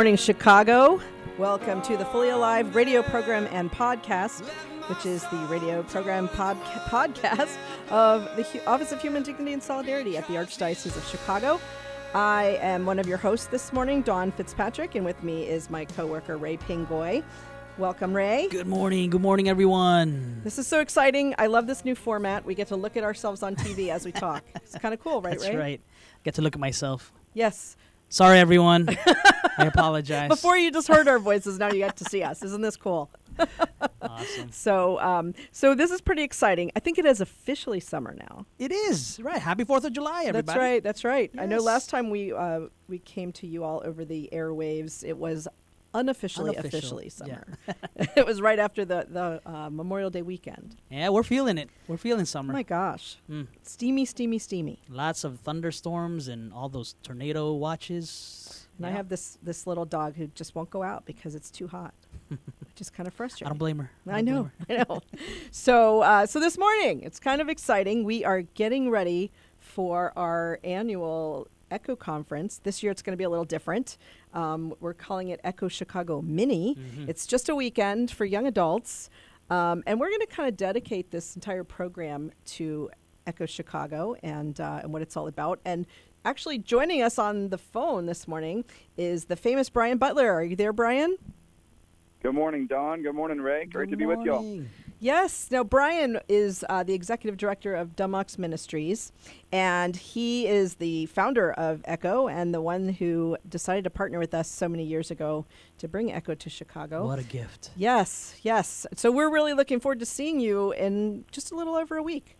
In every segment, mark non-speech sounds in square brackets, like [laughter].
Morning, Chicago. Welcome to the Fully Alive radio program and podcast, which is the radio program pod- podcast of the Hu- Office of Human Dignity and Solidarity at the Archdiocese of Chicago. I am one of your hosts this morning, Dawn Fitzpatrick, and with me is my coworker, Ray Pingoy. Welcome, Ray. Good morning. Good morning, everyone. This is so exciting. I love this new format. We get to look at ourselves on TV as we talk. It's kind of cool, right, That's Ray? right. Get to look at myself. Yes. Sorry, everyone. [laughs] I apologize. Before you just heard our voices, now you get to see us. Isn't this cool? awesome. [laughs] So, um, so this is pretty exciting. I think it is officially summer now. It is right. Happy Fourth of July, everybody. That's right. That's right. I know last time we uh, we came to you all over the airwaves, it was unofficially Unofficial, officially yeah. summer. [laughs] it was right after the the uh, Memorial Day weekend. Yeah, we're feeling it. We're feeling summer. Oh my gosh, Mm. steamy, steamy, steamy. Lots of thunderstorms and all those tornado watches. And I have this this little dog who just won't go out because it's too hot. just kind of frustrating. I don't blame her. I blame know, her. [laughs] I know. So, uh, so this morning, it's kind of exciting. We are getting ready for our annual Echo Conference. This year, it's going to be a little different. Um, we're calling it Echo Chicago Mini. Mm-hmm. It's just a weekend for young adults, um, and we're going to kind of dedicate this entire program to Echo Chicago and uh, and what it's all about. And actually, joining us on the phone this morning is the famous Brian Butler. Are you there, Brian? Good morning, Don. Good morning, Ray. Great Good to be with y'all. Yes. Now, Brian is uh, the executive director of Dumb Ox Ministries, and he is the founder of Echo and the one who decided to partner with us so many years ago to bring Echo to Chicago. What a gift. yes, yes. So we're really looking forward to seeing you in just a little over a week.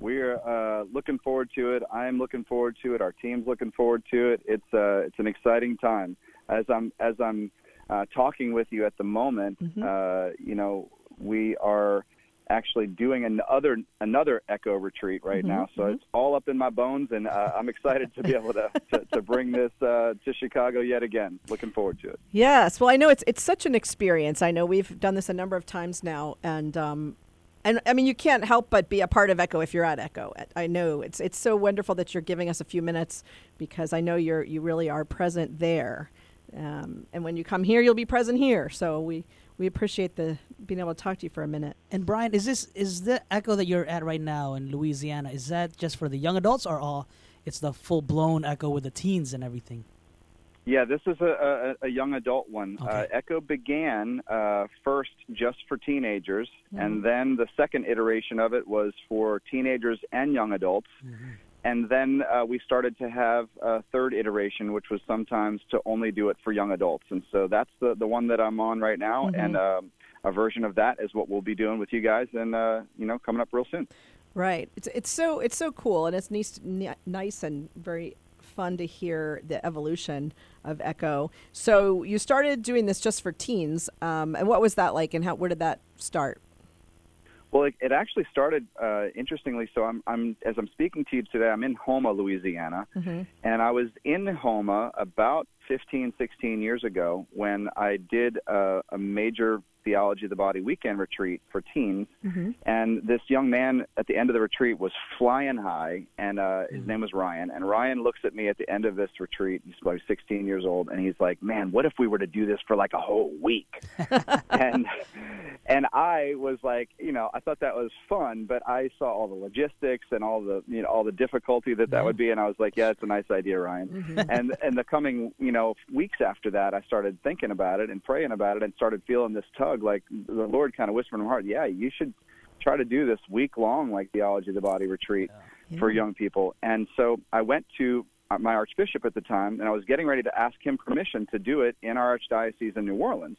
We're uh, looking forward to it. I'm looking forward to it. Our team's looking forward to it. It's uh, it's an exciting time. As I'm as I'm uh, talking with you at the moment, Mhm. uh, you know, we are actually doing another another Echo retreat right Mhm, now. So mhm. it's all up in my bones, and uh, I'm excited to be able to to, to bring this uh, to Chicago yet again. Looking forward to it. Yes. Well, I know it's it's such an experience. I know we've done this a number of times now, and um, and I mean you can't help but be a part of Echo if you're at Echo. I know it's it's so wonderful that you're giving us a few minutes because I know you're you really are present there, um, and when you come here, you'll be present here. So we we appreciate the being able to talk to you for a minute. And Brian, is this is the echo that you're at right now in Louisiana? Is that just for the young adults, or all? It's the full blown echo with the teens and everything. Yeah, this is a, a, a young adult one. Uh, Echo began uh, first just for teenagers, Mhm. and then the second iteration of it was for teenagers and young adults. And then uh, we started to have a third iteration, which was sometimes to only do it for young adults. And so that's the, the one that I'm on right now. Mhm. And um, a version of that is what we'll be doing with you guys, and uh, you know, coming up real soon. Right. It's it's so it's so cool, and it's nice nice and very fun to hear the evolution of Echo. So you started doing this just for teens, um, and what was that like, and how where did that start? Well, it, it actually started uh, interestingly. So I'm, I'm as I'm speaking to you today, I'm in Houma, Louisiana, Mm-hmm. and I was in Houma about 15, 16 years ago when I did a, a major theology of the body weekend retreat for teens, mm-hmm. and this young man at the end of the retreat was flying high, and uh, his mm. name was Ryan. And Ryan looks at me at the end of this retreat. He's about 16 years old, and he's like, "Man, what if we were to do this for like a whole week?" [laughs] and and I was like, you know, I thought that was fun, but I saw all the logistics and all the you know all the difficulty that that would be, and I was like, yeah, it's a nice idea, Ryan. Mm-hmm. and and the coming you know weeks after that, I started thinking about it and praying about it, and started feeling this tug, like the Lord kind of whispered in my heart, yeah, you should try to do this week long like theology of the body retreat for young people. And so I went to uh, my archbishop at the time, and I was getting ready to ask him permission to do it in our archdiocese in New Orleans,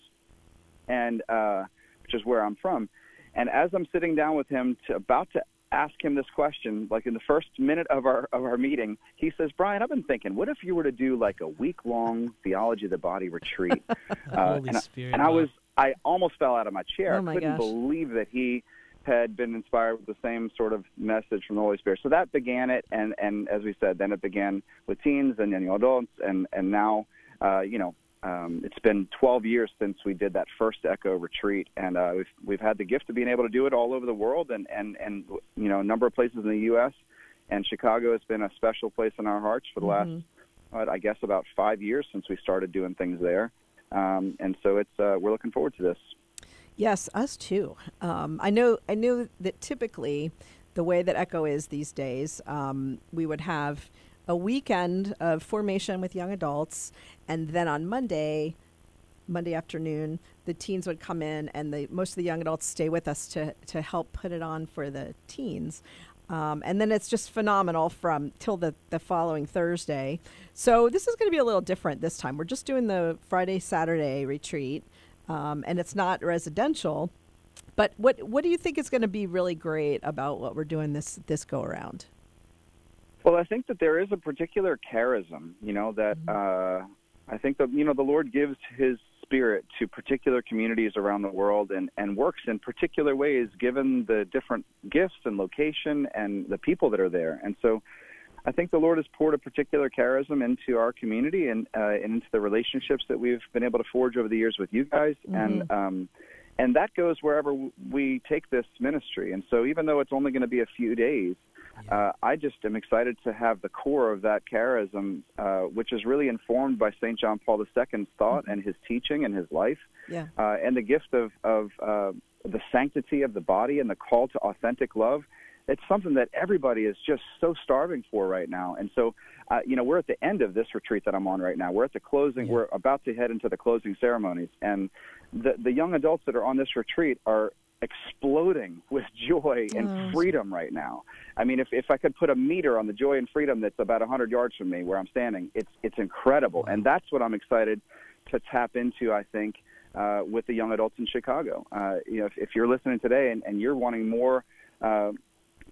and uh, which is where I'm from. And as I'm sitting down with him, to, about to ask him this question, like in the first minute of our of our meeting, he says, "Brian, I've been thinking, what if you were to do like a week long theology of the body retreat?" [laughs] Uh, Holy and, I, Spirit, and I was, I almost fell out of my chair. Oh, my I couldn't gosh. believe that he had been inspired with the same sort of message from the Holy Spirit. So that began it, and and as we said, then it began with teens and young adults, and and now, uh, you know. Um, it's been 12 years since we did that first Echo retreat, and uh, we've we've had the gift of being able to do it all over the world, and and and you know a number of places in the U.S. And Chicago has been a special place in our hearts for the last, uh, I guess, about five years since we started doing things there. Um, and so it's uh, we're looking forward to this. Yes, us too. Um, I know. I know that typically, the way that Echo is these days, um, we would have a weekend of formation with young adults, and then on Monday, Monday afternoon, the teens would come in, and the most of the young adults stay with us to to help put it on for the teens. Um, and then it's just phenomenal from till the, the following Thursday. So this is going to be a little different this time. We're just doing the Friday Saturday retreat, um, and it's not residential. But what what do you think is going to be really great about what we're doing this this go around? Well, I think that there is a particular charism, you know, that uh, I think that you know the Lord gives His Spirit to particular communities around the world, and and works in particular ways given the different gifts and location and the people that are there. And so, I think the Lord has poured a particular charism into our community and uh, and into the relationships that we've been able to forge over the years with you guys, and um, and that goes wherever we take this ministry. And so, even though it's only going to be a few days, uh, I just am excited to have the core of that charism, uh, which is really informed by St. John Paul II's thought and his teaching and his life, Yeah. uh, and the gift of, of uh, the sanctity of the body and the call to authentic love. It's something that everybody is just so starving for right now. And so, uh, you know, we're at the end of this retreat that I'm on right now. We're at the closing. We're about to head into the closing ceremonies, and the the young adults that are on this retreat are exploding with joy and freedom right now. I mean, if if I could put a meter on the joy and freedom that's about 100 yards from me where I'm standing, it's it's incredible, and that's what I'm excited to tap into. I think uh, with the young adults in Chicago. Uh, you know, if, if you're listening today and, and you're wanting more. Uh,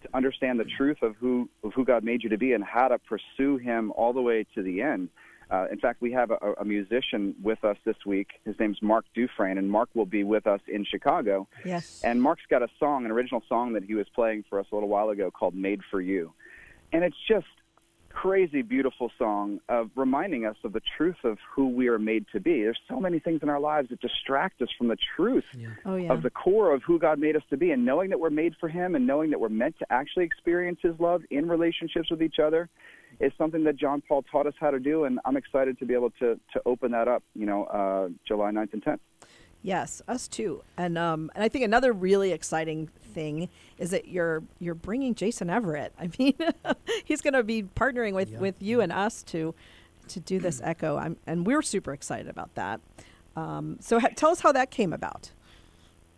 to understand the truth of who of who God made you to be and how to pursue Him all the way to the end. Uh, in fact, we have a, a musician with us this week. His name's Mark Dufresne, and Mark will be with us in Chicago. Yes. And Mark's got a song, an original song that he was playing for us a little while ago called "Made for You," and it's just crazy beautiful song of reminding us of the truth of who we are made to be. There's so many things in our lives that distract us from the truth oh yeah. of the core of who God made us to be, and knowing that we're made for Him, and knowing that we're meant to actually experience His love in relationships with each other, is something that John Paul taught us how to do, and I'm excited to be able to to open that up. You know, uh, July 9th and 10th. Yes, us too. And um, and I think another really exciting thing is that you're you're bringing Jason Evert. I [laughs] mean, he's going to be partnering with, Yeah. with you and us to to do this [clears throat] echo. I'm, and we're super excited about that. Um, so ha- tell us how that came about.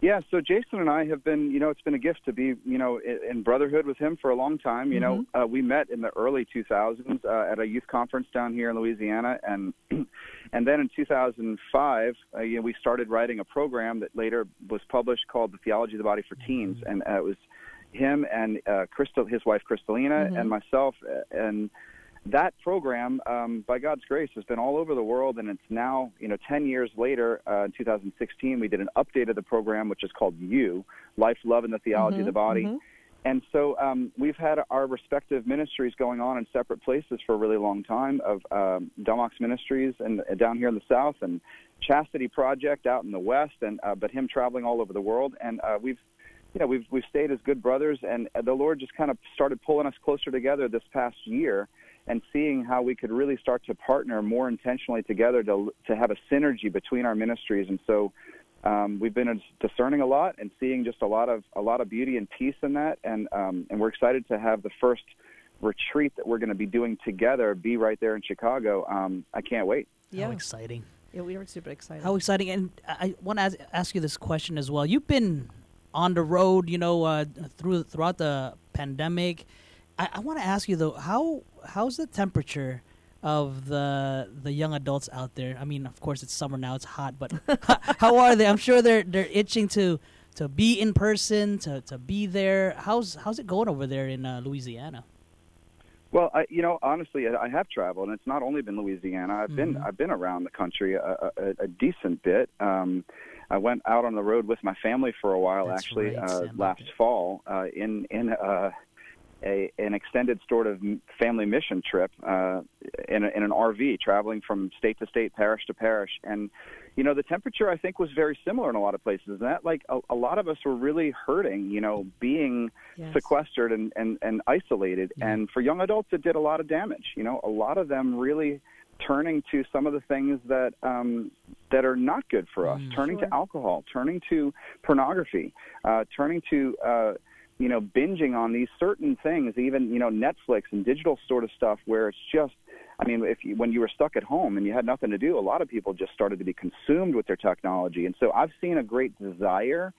Yeah, so Jason and I have been, you know, it's been a gift to be, you know, in, brotherhood with him for a long time. You know, uh, we met in the early 2000s uh, at a youth conference down here in Louisiana, and [clears throat] and then in 2005, uh, you know, we started writing a program that later was published called The Theology of the Body for Teens, and uh, it was him and uh, Crystal, his wife Crystalina, and myself, uh, and that program, um, by God's grace, has been all over the world, and it's now, you know, 10 years later, uh, in 2016, we did an update of the program, which is called You, Life, Love, and the Theology of the Body. and so um, we've had our respective ministries going on in separate places for a really long time. Of um, Dumb Ox Ministries and uh, down here in the south, and Chastity Project out in the west, and uh, but him traveling all over the world. And uh, we've, you know, we've we've stayed as good brothers, and uh, the Lord just kind of started pulling us closer together this past year, and seeing how we could really start to partner more intentionally together to to have a synergy between our ministries. And so um, we've been discerning a lot and seeing just a lot of a lot of beauty and peace in that, and um, and we're excited to have the first retreat that we're going to be doing together be right there in Chicago. Um, I can't wait. Yeah. How exciting! Yeah, we were super excited. How exciting! And I want to ask you this question as well. You've been on the road, you know, uh, through throughout the pandemic. I, I want to ask you though, how how's the temperature? of the the young adults out there. I mean, of course, it's summer now; it's hot. But [laughs] how are they? I'm sure they're they're itching to to be in person, to to be there. How's how's it going over there in uh, Louisiana? Well, I, you know, honestly, I have traveled, and it's not only been Louisiana. I've mm-hmm. been I've been around the country a, a, a decent bit. Um, I went out on the road with my family for a while, That's actually, right, uh, last fall uh, in in uh, a, an extended sort of family mission trip uh, in, a, in an RV, traveling from state to state, parish to parish, and you know the temperature I think was very similar in a lot of places. And that like a, a lot of us were really hurting, you know, being Yes. sequestered and and, and isolated. Yeah. And for young adults, it did a lot of damage. You know, a lot of them really turning to some of the things that um, that are not good for us, Mm. turning Sure. to alcohol, turning to pornography, uh, turning to uh, you know binging on these certain things, even you know Netflix and digital sort of stuff, where it's just. I mean, if you, when you were stuck at home and you had nothing to do, a lot of people just started to be consumed with their technology. And so I've seen a great desire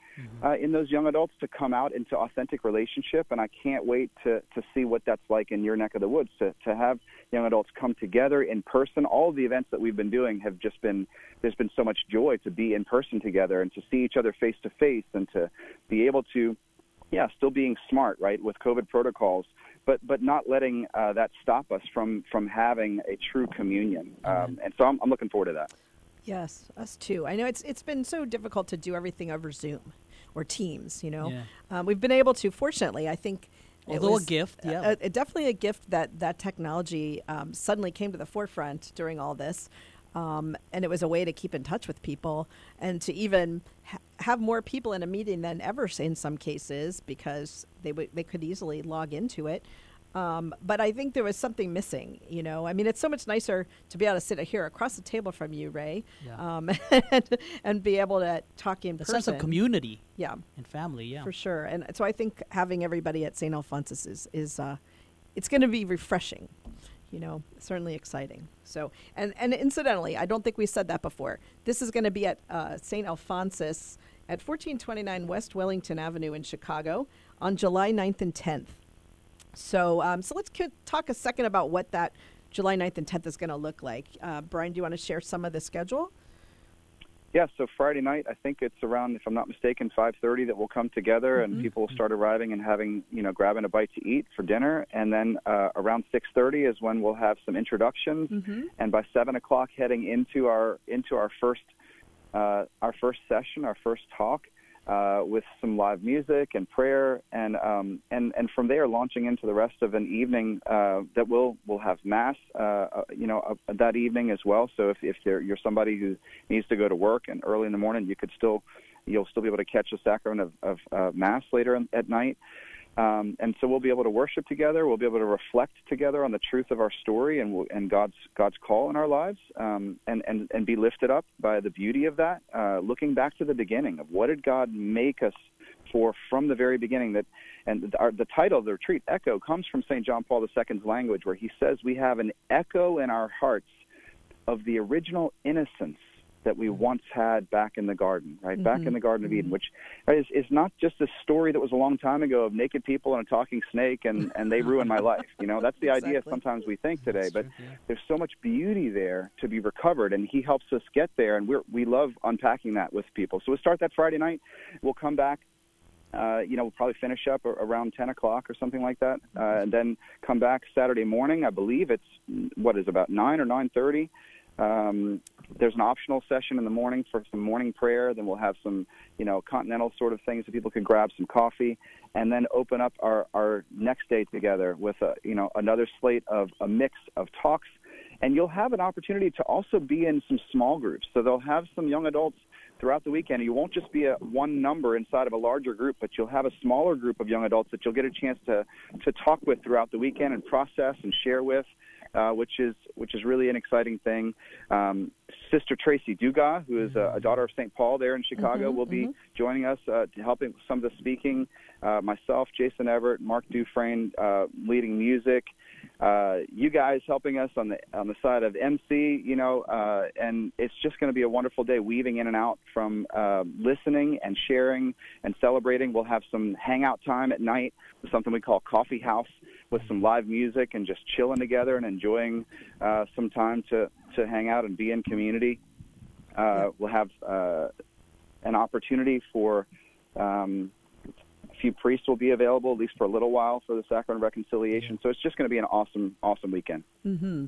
uh, in those young adults to come out into authentic relationship, and I can't wait to to see what that's like in your neck of the woods to to have young adults come together in person. All the events that we've been doing have just been there's been so much joy to be in person together and to see each other face to face and to be able to yeah, still being smart, right, with COVID protocols, but but not letting uh, that stop us from from having a true communion. Um, and so I'm, I'm looking forward to that. Yes, us too. I know it's it's been so difficult to do everything over Zoom or Teams. You know, Yeah. um, we've been able to. Fortunately, I think. it Although a was gift, yeah. a- a- definitely a gift that that technology um, suddenly came to the forefront during all this, um, and it was a way to keep in touch with people and to even ha- have more people in a meeting than ever in some cases because they would they could easily log into it. Um, but I think there was something missing, you know. I mean, it's so much nicer to be able to sit here across the table from you, Ray, Yeah. um, [laughs] and, and be able to talk in The person. sense of community yeah, and family. Yeah. for sure. And so I think having everybody at St. Alphonsus is, is uh, it's going to be refreshing, you know, certainly exciting. So, and, and incidentally, I don't think we said that before. This is going to be at uh, St. Alphonsus at 1429 West Wellington Avenue in Chicago on July 9th and 10th. So, um, so let's talk a second about what that July 9th and 10th is going to look like. Uh, Brian, do you want to share some of the schedule? Yeah, so Friday night, I think it's around, if I'm not mistaken, 5:30 that we'll come together, and people will start arriving and having, you know, grabbing a bite to eat for dinner, and then uh, around 6:30 is when we'll have some introductions, and by seven o'clock, heading into our into our first uh, our first session, our first talk, uh, with some live music and prayer, and um, and and from there launching into the rest of an evening uh, that will will have mass, uh, uh, you know, uh, that evening as well. So if if you're, you're somebody who needs to go to work and early in the morning, you could still you'll still be able to catch the sacrament of, of uh, mass later in, at night. Um, and so we'll be able to worship together. We'll be able to reflect together on the truth of our story and, and God's God's call in our lives, um, and, and and be lifted up by the beauty of that. Uh, looking back to the beginning of what did God make us for from the very beginning. That and our, the title of the retreat, Echo, comes from St. John Paul II's language, where he says we have an echo in our hearts of the original innocence that we once had back in the garden, right? Back in the Garden of Eden, which is, is not just a story that was a long time ago of naked people and a talking snake and, and they ruined my life. You know, that's the [laughs] idea sometimes we think today, That's but true, yeah. there's so much beauty there to be recovered and he helps us get there and we're, we love unpacking that with people. So we'll start that Friday night. We'll come back uh, you know, we'll probably finish up around 10 o'clock or something like that, uh, and then come back Saturday morning. I believe it's what is about 9 or 9:30. Um, there's an optional session in the morning for some morning prayer. Then we'll have some, you know, continental sort of things that people can grab some coffee, and then open up our, our next day together with a, you know, another slate of a mix of talks. And you'll have an opportunity to also be in some small groups. So they'll have some young adults throughout the weekend. You won't just be a one number inside of a larger group, but you'll have a smaller group of young adults that you'll get a chance to to talk with throughout the weekend and process and share with uh, which is which is really an exciting thing. Um, Sister Tracy Dugas, who is a, a, daughter of St. Paul there in Chicago, mm-hmm, will be mm-hmm. joining us uh, to helping some of the speaking. Uh, myself, Jason Evert, Mark Dufresne uh, leading music. Uh, you guys helping us on the on the side of MC, you know, uh, and it's just going to be a wonderful day, weaving in and out from uh, listening and sharing and celebrating. We'll have some hangout time at night, something we call Coffee House, with some live music and just chilling together and enjoying uh, some time to to hang out and be in community. Uh, we'll have uh, an opportunity for um, a few priests will be available at least for a little while for the sacrament of reconciliation. So it's just going to be an awesome, awesome weekend. Mm-hmm.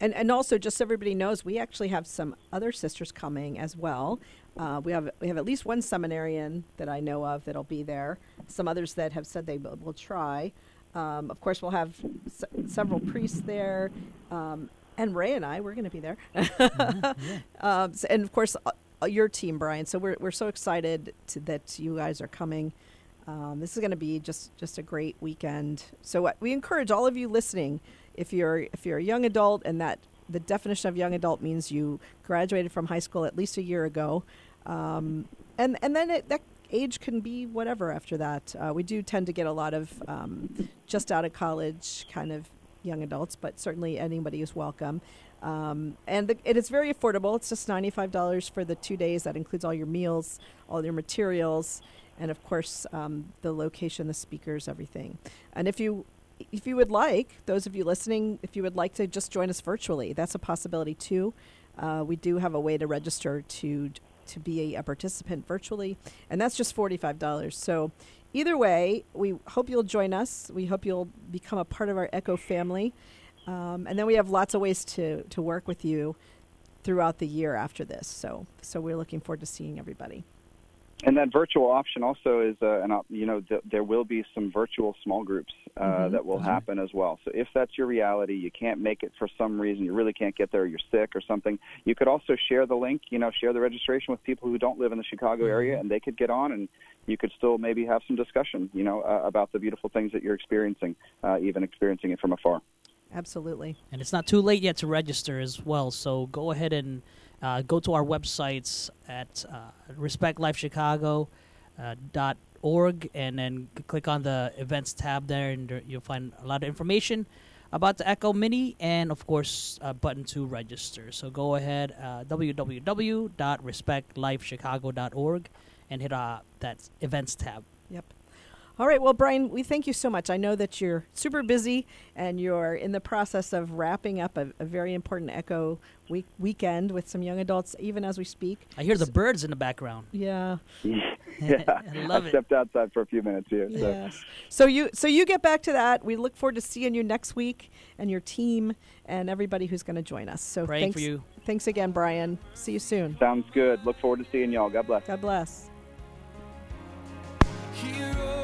And and also, just so everybody knows, we actually have some other sisters coming as well. Uh, we have we have at least one seminarian that I know of that'll be there. Some others that have said they will, will try. Um, of course, we'll have s- several priests there. Um, and Ray and I, we're going to be there. mm-hmm, [laughs] yeah. um, so, and of course, uh, your team, Brian. So we're, we're so excited to, that you guys are coming. Um, this is going to be just just a great weekend. So uh, we encourage all of you listening, if you're if you're a young adult and that the definition of young adult means you graduated from high school at least a year ago, um, and and then it, that age can be whatever after that. Uh, we do tend to get a lot of um, just out of college kind of young adults, but certainly anybody is welcome. Um, and the, it is very affordable. It's just $95 for the two days. That includes all your meals, all your materials, and of course um, the location, the speakers, everything. And if you if you would like, those of you listening, if you would like to just join us virtually, that's a possibility too. Uh, we do have a way to register to to be a, a participant virtually, and that's just forty five dollars. So either way, we hope you'll join us. We hope you'll become a part of our Echo family, um, and then we have lots of ways to to work with you throughout the year after this. So so we're looking forward to seeing everybody. And that virtual option also is, uh, an op- you know, th- there will be some virtual small groups uh, mm-hmm. that will mm-hmm. happen as well. So if that's your reality, you can't make it for some reason, you really can't get there, you're sick or something, you could also share the link, you know, share the registration with people who don't live in the Chicago area, mm-hmm. and they could get on, and you could still maybe have some discussion, you know, uh, about the beautiful things that you're experiencing, uh, even experiencing it from afar. Absolutely. And it's not too late yet to register as well, so go ahead and uh, go to our websites at uh, respectlifechicago.org uh, and then click on the events tab there, and you'll find a lot of information about the Echo Mini and, of course, a button to register. So go ahead, uh, www.respectlifechicago.org, and hit uh, that events tab. Yep. All right. Well, Brian, we thank you so much. I know that you're super busy and you're in the process of wrapping up a, a very important Echo week weekend with some young adults, even as we speak. I hear the birds in the background. Yeah. yeah. [laughs] I love I stepped it. outside for a few minutes here. So. Yes. So you so you get back to that. We look forward to seeing you next week and your team and everybody who's going to join us. So Praying thanks for you. Thanks again, Brian. See you soon. Sounds good. Look forward to seeing y'all. God bless. God bless. Hero.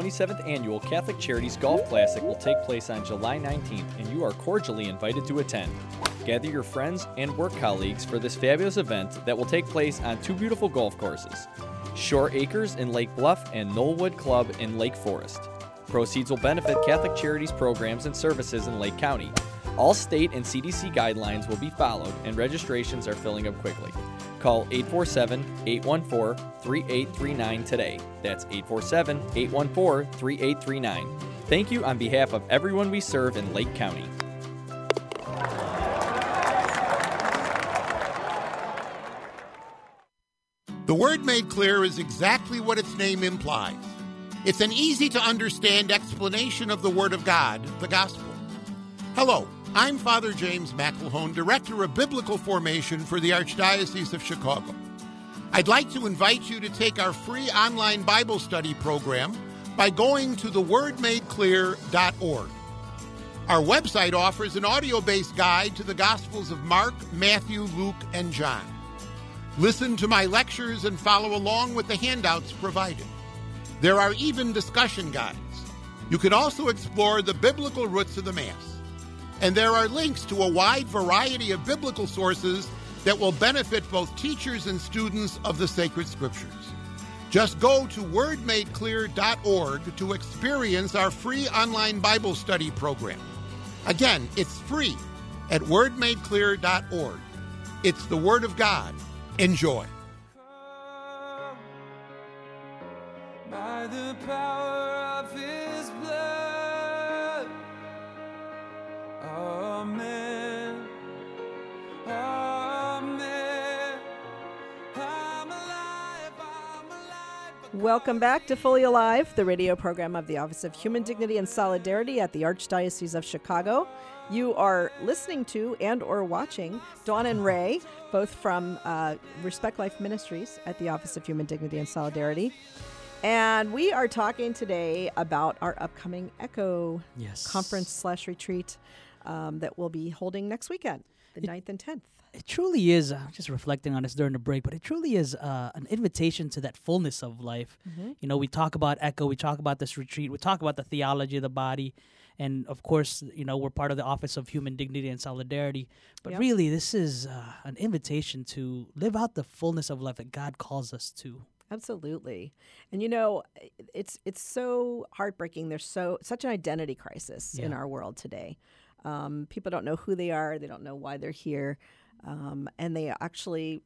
27th annual Catholic Charities Golf Classic will take place on July 19th, and you are cordially invited to attend. Gather your friends and work colleagues for this fabulous event that will take place on two beautiful golf courses Shore Acres in Lake Bluff and Knollwood Club in Lake Forest. Proceeds will benefit Catholic Charities programs and services in Lake County. All state and CDC guidelines will be followed, and registrations are filling up quickly. Call 847 814 3839 today. That's 847 814 3839. Thank you on behalf of everyone we serve in Lake County. The word made clear is exactly what its name implies. It's an easy to understand explanation of the Word of God, the Gospel. Hello, I'm Father James McElhone, Director of Biblical Formation for the Archdiocese of Chicago. I'd like to invite you to take our free online Bible study program by going to thewordmadeclear.org. Our website offers an audio based guide to the Gospels of Mark, Matthew, Luke, and John. Listen to my lectures and follow along with the handouts provided. There are even discussion guides. You can also explore the biblical roots of the Mass. And there are links to a wide variety of biblical sources that will benefit both teachers and students of the sacred scriptures. Just go to wordmadeclear.org to experience our free online Bible study program. Again, it's free at wordmadeclear.org. It's the Word of God. Enjoy. Welcome back to Fully Alive, the radio program of the Office of Human Dignity and Solidarity at the Archdiocese of Chicago. You are listening to and or watching Dawn and Ray, both from uh, Respect Life Ministries at the Office of Human Dignity and Solidarity. And we are talking today about our upcoming ECHO Yes. conference slash retreat um, that we'll be holding next weekend, the 9th and 10th. It truly is, I'm just reflecting on this during the break, but it truly is uh, an invitation to that fullness of life. You know, we talk about Echo, we talk about this retreat, we talk about the theology of the body. And of course, you know, we're part of the Office of Human Dignity and Solidarity. But Yep. really, this is uh, an invitation to live out the fullness of life that God calls us to. Absolutely. And you know, it's it's so heartbreaking. There's so such an identity crisis in our world today. Um, people don't know who they are. They don't know why they're here, um, and they actually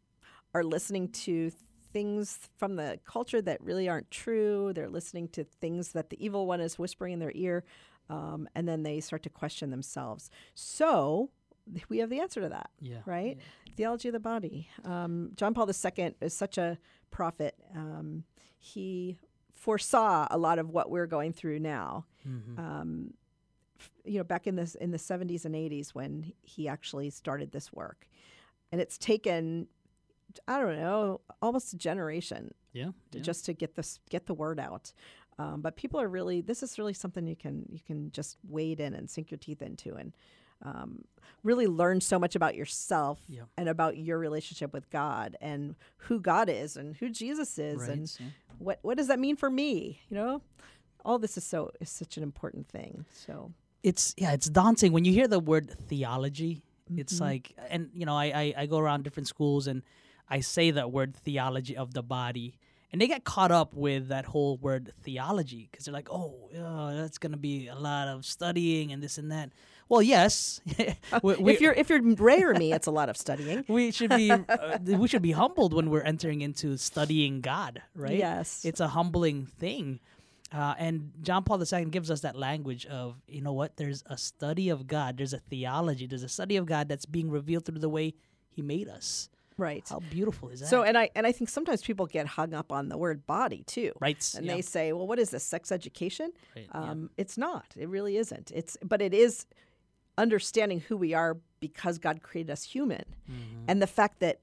are listening to things from the culture that really aren't true. They're listening to things that the evil one is whispering in their ear, um, and then they start to question themselves. So we have the answer to that Yeah. right? Theology of the body. Um, John Paul II is such a prophet. Um, he foresaw a lot of what we're going through now. Um, f- you know, back in this in the 70s and 80s when he actually started this work, and it's taken, I don't know, almost a generation Yeah. to just to get this get the word out. Um, but people are really this is really something you can you can just wade in and sink your teeth into and um, really learn so much about yourself Yeah. and about your relationship with God and who God is and who Jesus is Right, and yeah. what what does that mean for me? You know, all this is so is such an important thing. So it's yeah, it's daunting when you hear the word theology. Mm-hmm. It's like, and you know, I, I I go around different schools and I say that word theology of the body, and they get caught up with that whole word theology because they're like, oh, uh, that's gonna be a lot of studying and this and that. Well, yes, [laughs] we, we- if you're if you're Ray or me, it's a lot of studying. [laughs] we should be uh, we should be humbled when we're entering into studying God, right? Yes. it's a humbling thing. Uh, and John Paul II gives us that language of, you know what, there's a study of God, there's a theology, there's a study of God that's being revealed through the way He made us. Right. How beautiful is that? So and I and I think sometimes people get hung up on the word body too. Right, And yeah. they say, well, what is this sex education? Right, yeah. um, It's not. It really isn't. It's but it is understanding who we are because God created us human, Mm-hmm. and the fact that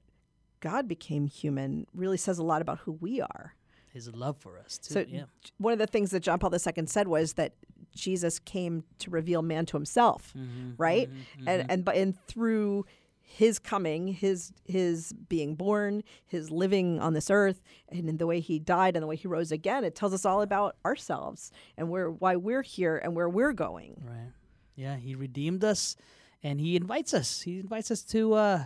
God became human really says a lot about who we are. His love for us too. So yeah. one of the things that John Paul II said was that Jesus came to reveal man to himself, mm-hmm, right? Mm-hmm, mm-hmm. And and but and through his coming, his his being born, his living on this earth, and in the way he died and the way he rose again, it tells us all about ourselves and where why we're here and where we're going. Right. Yeah, he redeemed us and he invites us. He invites us to uh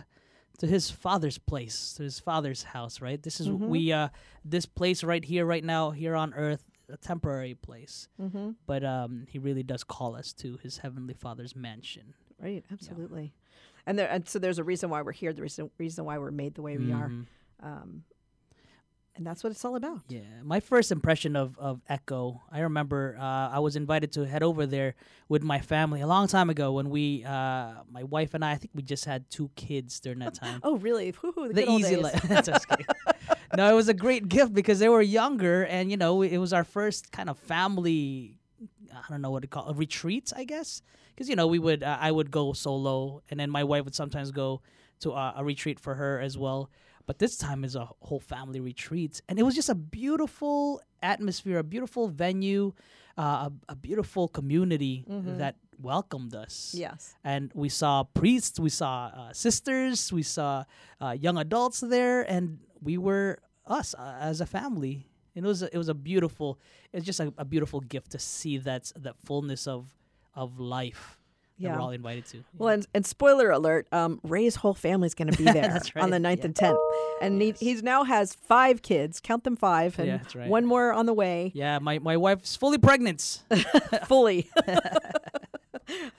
to his father's place, to his father's house, right? This is we uh this place right here right now here on earth a temporary place. Mm-hmm. But um he really does call us to his heavenly father's mansion. Right, absolutely. And there and so there's a reason why we're here. The reason reason why we're made the way we are. Mhm. Um, and that's what it's all about. Yeah, my first impression of, of Echo, I remember uh, I was invited to head over there with my family a long time ago when we, uh, my wife and I, I think we just had two kids during that time. [laughs] Oh, really? Woo-hoo, the, the easy life. [laughs] [laughs] That's just kidding. no, it was a great gift because they were younger, and you know, it was our first kind of family. I don't know what to call it, retreats, I guess, because you know we would uh, I would go solo, and then my wife would sometimes go to uh, a retreat for her as well. But this time is a whole family retreat, and it was just a beautiful atmosphere, a beautiful venue, uh, a, a beautiful community that welcomed us Yes. and we saw priests, we saw uh, sisters, we saw uh, young adults there, and we were us uh, as a family. And it was a, it was a beautiful, it's just a, a beautiful gift to see that that fullness of of life Yeah. we're all invited to. Well, and, and spoiler alert, um, Ray's whole family's going to be [laughs] there That's on the right, 9th and 10th. And he, he's now has five kids, count them five, and Yeah, right. one more on the way, yeah, my, my wife's fully pregnant. [laughs] fully. [laughs]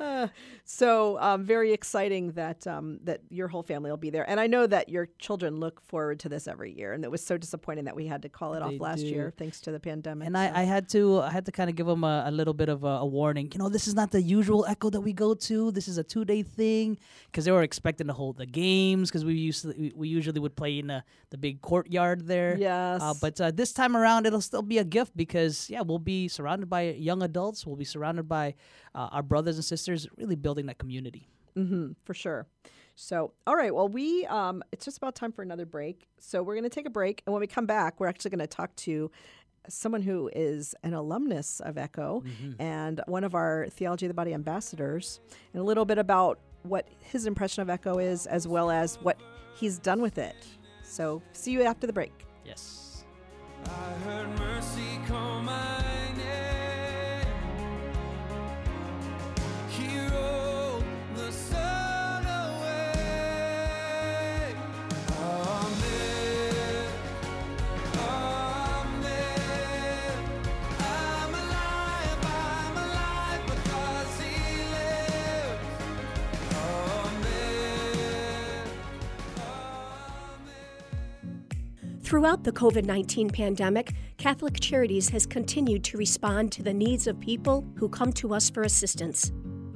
Uh, so um, very exciting that um, that your whole family will be there, and I know that your children look forward to this every year, and it was so disappointing that we had to call it off last do. year thanks to the pandemic. And so. I, I had to I had to kind of give them a, a little bit of a, a warning. You know, this is not the usual Echo that we go to. This is a two day thing because they were expecting to hold the games because we used to, we, we usually would play in the, the big courtyard there. Yes. Uh, but uh, this time around, it'll still be a gift because yeah, we'll be surrounded by young adults. We'll be surrounded by uh, our brothers and sisters, really building that community. Mm-hmm, for sure. So, all right. Well, we um, it's just about time for another break. So we're going to take a break, and when we come back, we're actually going to talk to someone who is an alumnus of Echo and one of our Theology of the Body ambassadors, and a little bit about what his impression of Echo is, as well as what he's done with it. So, see you after the break. Yes. Throughout the COVID 19 pandemic, Catholic Charities has continued to respond to the needs of people who come to us for assistance.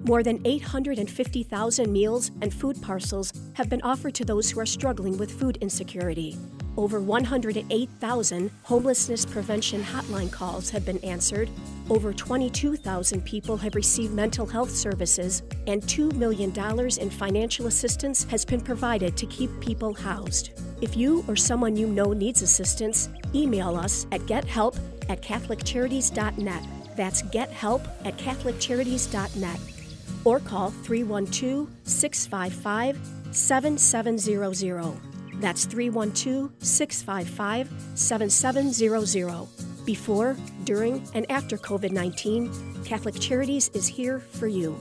More than 850,000 meals and food parcels have been offered to those who are struggling with food insecurity. Over 108,000 homelessness prevention hotline calls have been answered. Over 22,000 people have received mental health services, and $2 million in financial assistance has been provided to keep people housed. If you or someone you know needs assistance, email us at gethelp at catholiccharities.net. That's gethelp at catholiccharities.net. Or call 312 655 7700. That's 312 655 7700. Before, during, and after COVID 19, Catholic Charities is here for you.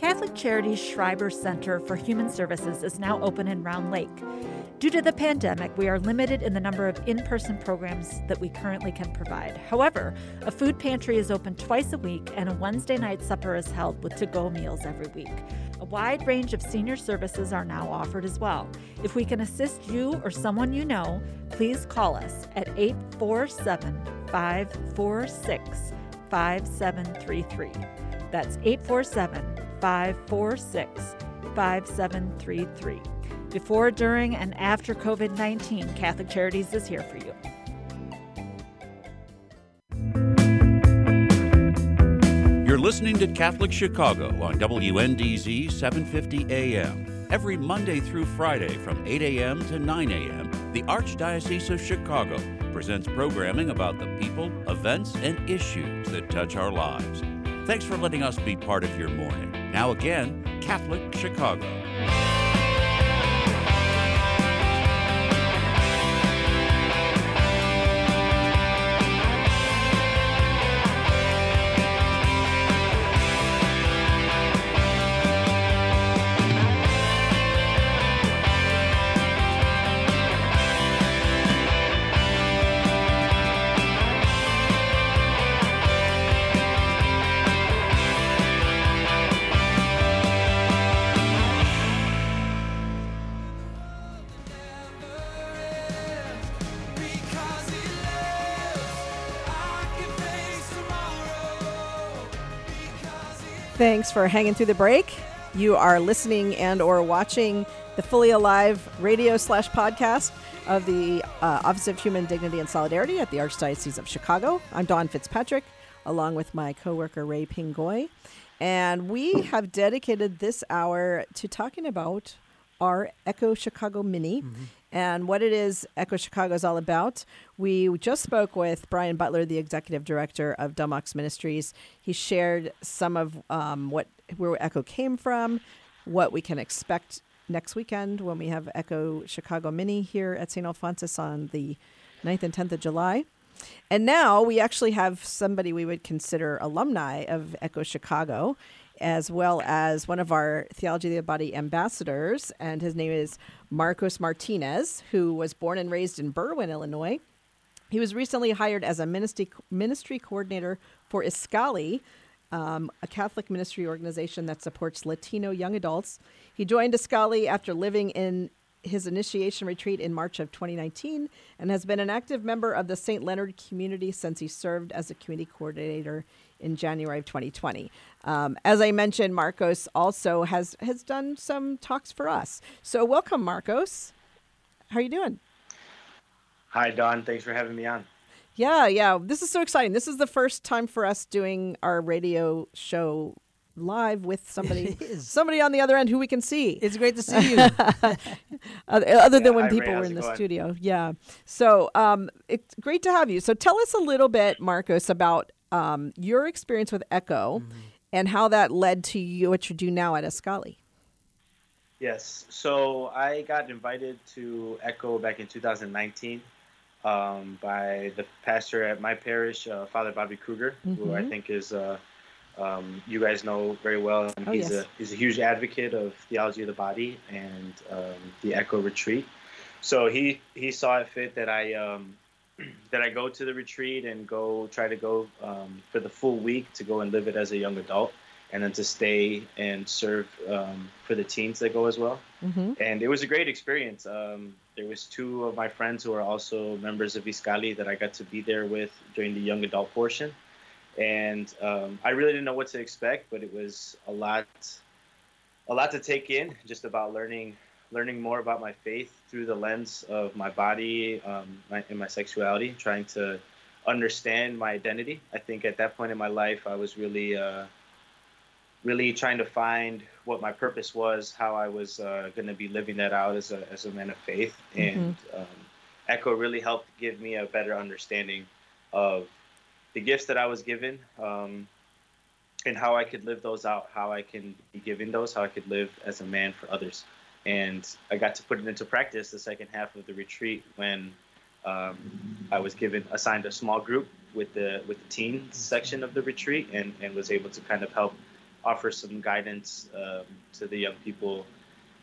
Catholic Charities Schreiber Center for Human Services is now open in Round Lake. Due to the pandemic, we are limited in the number of in person programs that we currently can provide. However, a food pantry is open twice a week, and a Wednesday night supper is held with to go meals every week. A wide range of senior services are now offered as well. If we can assist you or someone you know, please call us at 847 546 5733. That's 847 546 5733. Before, during, and after COVID 19, Catholic Charities is here for you. You're listening to Catholic Chicago on WNDZ 750 AM. Every Monday through Friday from 8 a.m. to 9 a.m., the Archdiocese of Chicago presents programming about the people, events, and issues that touch our lives. Thanks for letting us be part of your morning. Now, again, Catholic Chicago. Thanks for hanging through the break. You are listening and or watching the Fully Alive radio slash podcast of the uh, Office of Human Dignity and Solidarity at the Archdiocese of Chicago. I'm Dawn Fitzpatrick, along with my coworker Ray Pingoy, and we have dedicated this hour to talking about our Echo Chicago Mini and what it is Echo Chicago is all about. We just spoke with Brian Butler, the executive director of Dumb Ox Ministries. He shared some of um, what where Echo came from, what we can expect next weekend when we have Echo Chicago Mini here at St. Alphonsus on the 9th and 10th of July. And now we actually have somebody we would consider alumni of Echo Chicago, as well as one of our Theology of the Body ambassadors, and his name is Marcos Martinez, who was born and raised in Berwyn, Illinois. He was recently hired as a ministry ministry coordinator for Iskali, um, a Catholic ministry organization that supports Latino young adults. He joined Iskali after living in his initiation retreat in March of 2019 and has been an active member of the St. Leonard community since he served as a community coordinator in January of 2020. Um, as I mentioned, Marcos also has has done some talks for us. So welcome, Marcos. How are you doing? Hi, Dawn. Thanks for having me on. Yeah, yeah. This is so exciting. This is the first time for us doing our radio show live with somebody [laughs] somebody on the other end who we can see. It's great to see you. [laughs] other, other than when hi, Ray. people were in the going? studio. Yeah. So um, it's great to have you. So tell us a little bit, Marcos, about um, your experience with Echo Mm-hmm. and how that led to you what you do now at Iskali. Yes. So I got invited to Echo back in 2019 um, by the pastor at my parish, uh, Father Bobby Kruger, who I Mhm. think is uh, um, you guys know very well. And Oh, he's yes. a he's a huge advocate of theology of the body and um, the Echo retreat. So he he saw it fit that I um, that I go to the retreat and go try to go um, for the full week to go and live it as a young adult, and then to stay and serve um, for the teens that go as well. Mm-hmm. And it was a great experience. Um, there was two of my friends who are also members of Iskali that I got to be there with during the young adult portion, and um, I really didn't know what to expect, but it was a lot, a lot to take in, just about learning, learning more about my faith through the lens of my body um, my, and my sexuality, trying to understand my identity. I think at that point in my life, I was really. Uh, really trying to find what my purpose was, how I was uh, going to be living that out as a, as a man of faith. And um, Echo really helped give me a better understanding of the gifts that I was given um, and how I could live those out, how I can be giving those, how I could live as a man for others. And I got to put it into practice the second half of the retreat when um, I was given assigned a small group with the with the teen section of the retreat and, and was able to kind of help offer some guidance um, to the young people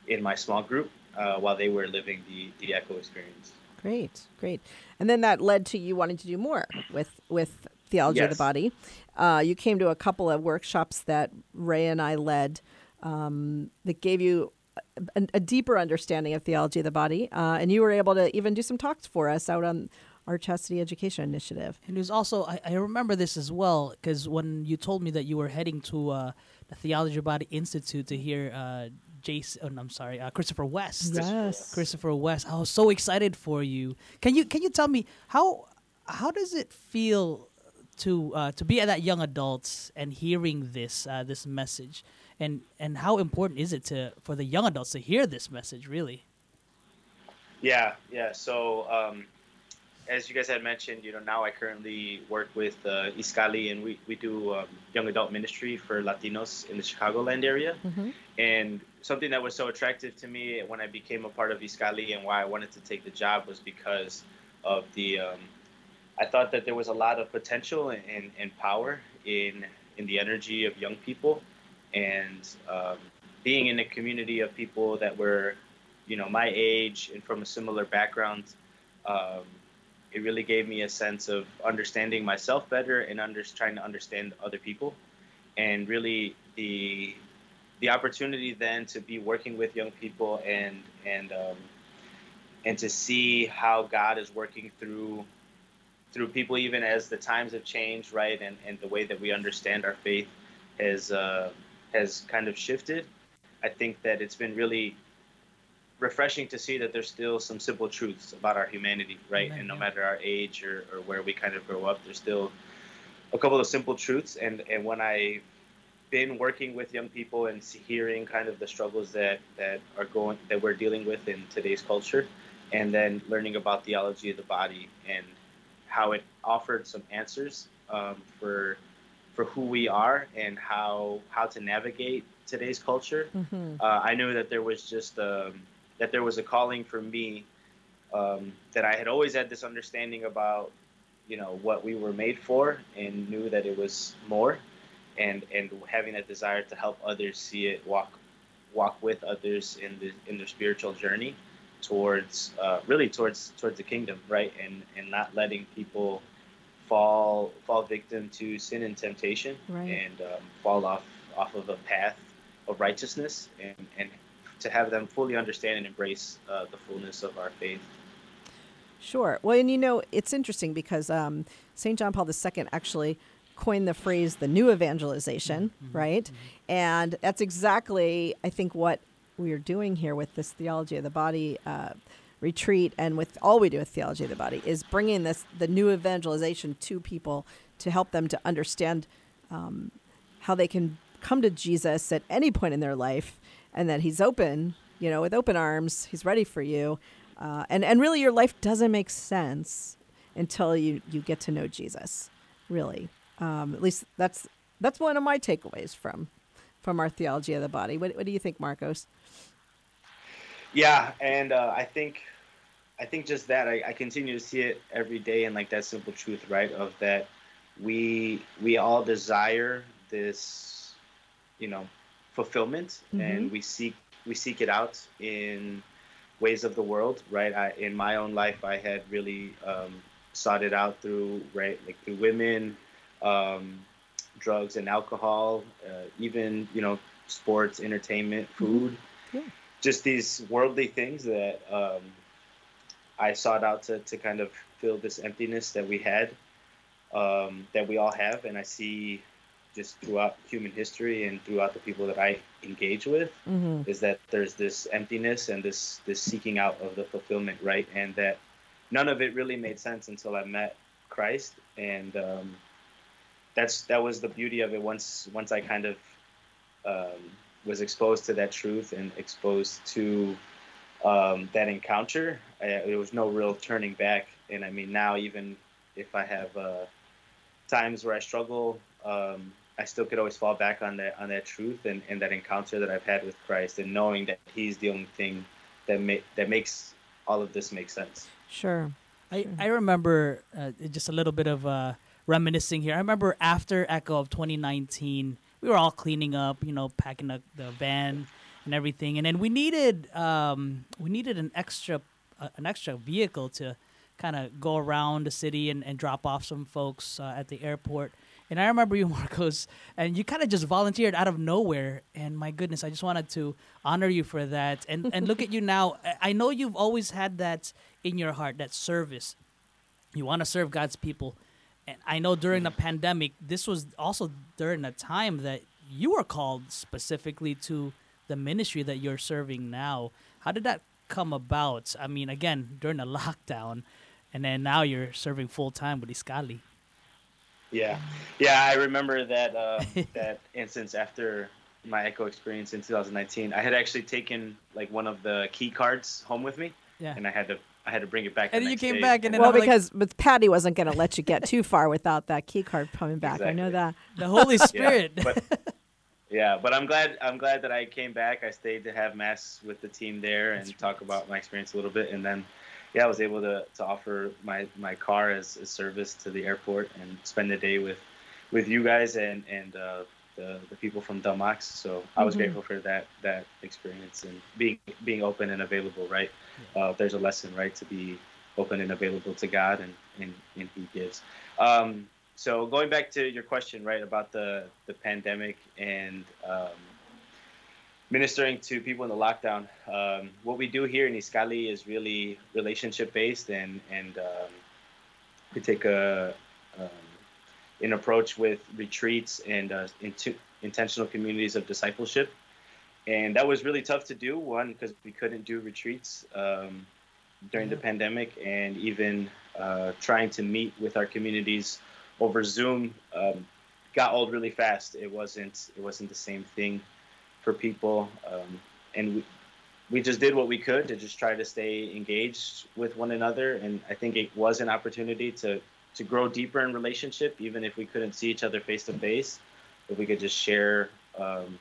in my small group uh, while they were living the, the Echo experience. Great, great. And then that led to you wanting to do more with with theology of the body. Uh, you came to a couple of workshops that Ray and I led um, that gave you a, a deeper understanding of theology of the body, uh, and you were able to even do some talks for us out on our chastity education initiative. And it was also I, I remember this as well because when you told me that you were heading to uh, the Theology of the Body Institute to hear uh, Jason, oh, I'm sorry, uh, Christopher West. Yes. Christopher West. I was so excited for you. Can you can you tell me how how does it feel to uh, to be at that young adults and hearing this uh, this message, and and how important is it to for the young adults to hear this message? Really. Yeah, yeah. So, um, as you guys had mentioned, you know, now I currently work with uh, Iskali, and we, we do um, young adult ministry for Latinos in the Chicagoland area. And something that was so attractive to me when I became a part of Iskali and why I wanted to take the job was because of the. Um, I thought that there was a lot of potential and, and, and power in in the energy of young people, and um, being in a community of people that were, you know, my age and from a similar background. Um, it really gave me a sense of understanding myself better and under, trying to understand other people, and really the the opportunity then to be working with young people and and um, and to see how God is working through through people even as the times have changed right and, and the way that we understand our faith has uh, has kind of shifted. I think that it's been really refreshing to see that there's still some simple truths about our humanity right? And no matter our age or, or where we kind of grow up there's still a couple of simple truths. And and when I've been working with young people and hearing kind of the struggles that that are going that we're dealing with in today's culture and then learning about theology of the body and how it offered some answers um, for for who we are and how how to navigate today's culture Mhm. uh, I knew that there was just um, that there was a calling for me um, that I had always had this understanding about you know what we were made for and knew that it was more and and having that desire to help others see it walk walk with others in the in their spiritual journey towards uh, really towards towards the kingdom right and and not letting people fall fall victim to sin and temptation Right. and um, fall off off of a path of righteousness and and to have them fully understand and embrace uh, the fullness of our faith Sure. Well, and you know, it's interesting because um, St. John Paul II actually coined the phrase the new evangelization, right? And that's exactly, I think, what we are doing here with this theology of the body uh, retreat and with all we do with theology of the body is bringing this the new evangelization to people to help them to understand um, how they can come to Jesus at any point in their life and that he's open, you know, with open arms. He's ready for you. Uh, and, and really, your life doesn't make sense until you, you get to know Jesus, really. Um, at least that's, that's one of my takeaways from, from our theology of the body. What, what do you think, Marcos? Yeah, and uh, I think, I think just that I, I continue to see it every day, and like that simple truth, right, of that we we all desire this, you know, fulfillment, and Mhm. we seek we seek it out in ways of the world, right? I, in my own life, I had really um, sought it out through right, like through women, um, drugs and alcohol, uh, even you know, sports, entertainment, food just these worldly things that um, I sought out to, to kind of fill this emptiness that we had, um, that we all have. And I see just throughout human history and throughout the people that I engage with Mhm. is that there's this emptiness and this, this seeking out of the fulfillment, right? And that none of it really made sense until I met Christ. And um, that's that was the beauty of it once once I kind of um, was exposed to that truth and exposed to um, that encounter, I, there was no real turning back. And I mean, now even if I have uh, times where I struggle, um, I still could always fall back on that on that truth and, and that encounter that I've had with Christ, and knowing that He's the only thing that ma- that makes all of this make sense. Sure. I, I remember uh, just a little bit of uh, reminiscing here. I remember after Echo of 2019, we were all cleaning up, you know, packing up the van and everything, and then we needed um, we needed an extra uh, an extra vehicle to kind of go around the city and, and drop off some folks uh, at the airport. And I remember you, [laughs] Marcos, and you kind of just volunteered out of nowhere. And my goodness, I just wanted to honor you for that. And and look at you now. I know you've always had that in your heart, that service. You want to serve God's people. And I know during the pandemic, this was also during a time that you were called specifically to the ministry that you're serving now. How did that come about? I mean, again, during the [laughs] lockdown, and then now you're serving full time with Iskali. Yeah, yeah, I remember that uh, [laughs] that instance after my Echo experience in 2019. I had actually taken like one of the key cards home with me, Yeah. and I had to I had to bring it back. And the then you next came day. back and then well, I'm like- because but Patty wasn't going to let you get too far without that key card coming back. I know that. The Holy [laughs] Spirit. Yeah, but, [laughs] yeah, but I'm glad I'm glad that I came back. I stayed to have mass with the team there and talk about my experience a little bit, and then yeah, I was able to, to offer my, my car as a service to the airport and spend the day with with you guys and and uh, the the people from Dumb Ox. So I was Mhm. grateful for that that experience and being being open and available. Right, uh, there's a lesson right to be open and available to God and and, and He gives. Um, so going back to your question, right, about the the pandemic and um, ministering to people in the lockdown, um, what we do here in Iskali is really relationship based, and and um, we take a um, an approach with retreats and uh, into intentional communities of discipleship. And that was really tough to do. One, because we couldn't do retreats um, during the pandemic, and even uh, trying to meet with our communities over Zoom um, got old really fast. It wasn't it wasn't the same thing for people, um, and we, we just did what we could to just try to stay engaged with one another. And I think it was an opportunity to to grow deeper in relationship, even if we couldn't see each other face to face. If we could just share um,